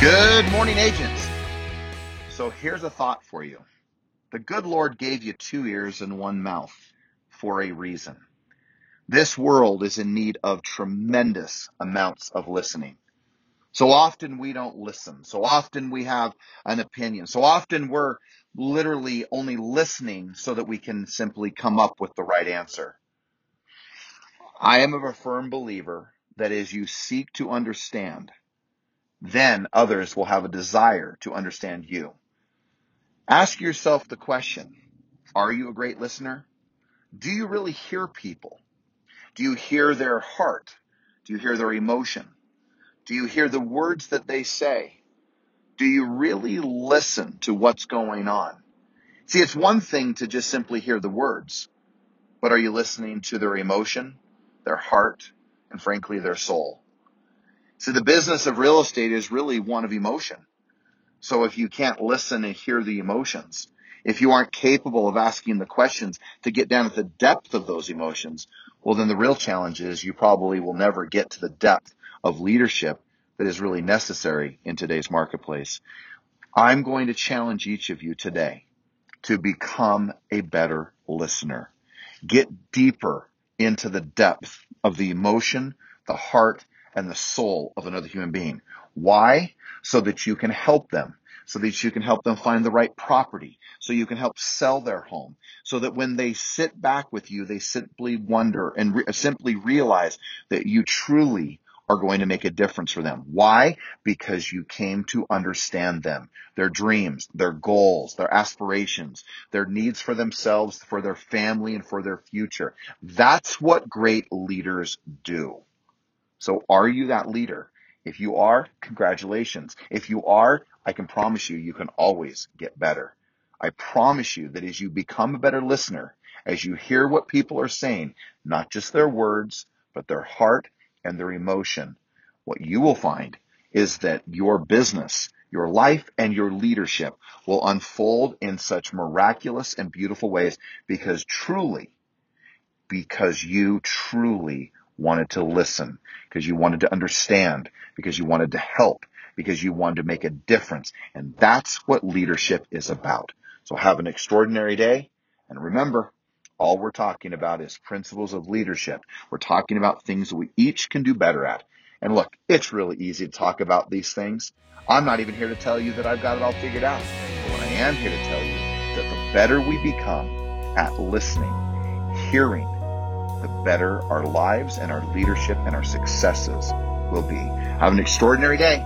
Good morning, agents. So here's a thought for you. The good Lord gave you two ears and one mouth for a reason. This world is in need of tremendous amounts of listening. So often we don't listen. So often we have an opinion. So often we're literally only listening so that we can simply come up with the right answer. I am of a firm believer that as you seek to understand, then others will have a desire to understand you. Ask yourself the question, are you a great listener? Do you really hear people? Do you hear their heart? Do you hear their emotion? Do you hear the words that they say? Do you really listen to what's going on? See, it's one thing to just simply hear the words, but are you listening to their emotion, their heart, and frankly, their soul? See, the business of real estate is really one of emotion. So if you can't listen and hear the emotions, if you aren't capable of asking the questions to get down at the depth of those emotions, well, then the real challenge is you probably will never get to the depth of leadership that is really necessary in today's marketplace. I'm going to challenge each of you today to become a better listener. Get deeper into the depth of the emotion, the heart, and the soul of another human being. Why? So that you can help them, so that you can help them find the right property, so you can help sell their home, so that when they sit back with you, they simply wonder and re- simply realize that you truly are going to make a difference for them. Why? Because you came to understand them, their dreams, their goals, their aspirations, their needs for themselves, for their family, and for their future. That's what great leaders do. So are you that leader? If you are, congratulations. If you are, I can promise you, you can always get better. I promise you that as you become a better listener, as you hear what people are saying, not just their words, but their heart and their emotion, what you will find is that your business, your life, and your leadership will unfold in such miraculous and beautiful ways because truly, because you truly wanted to listen, because you wanted to understand, because you wanted to help, because you wanted to make a difference. And that's what leadership is about. So have an extraordinary day. And remember, all we're talking about is principles of leadership. We're talking about things that we each can do better at. And look, it's really easy to talk about these things. I'm not even here to tell you that I've got it all figured out. But what I am here to tell you that the better we become at listening, hearing, the better our lives and our leadership and our successes will be. Have an extraordinary day.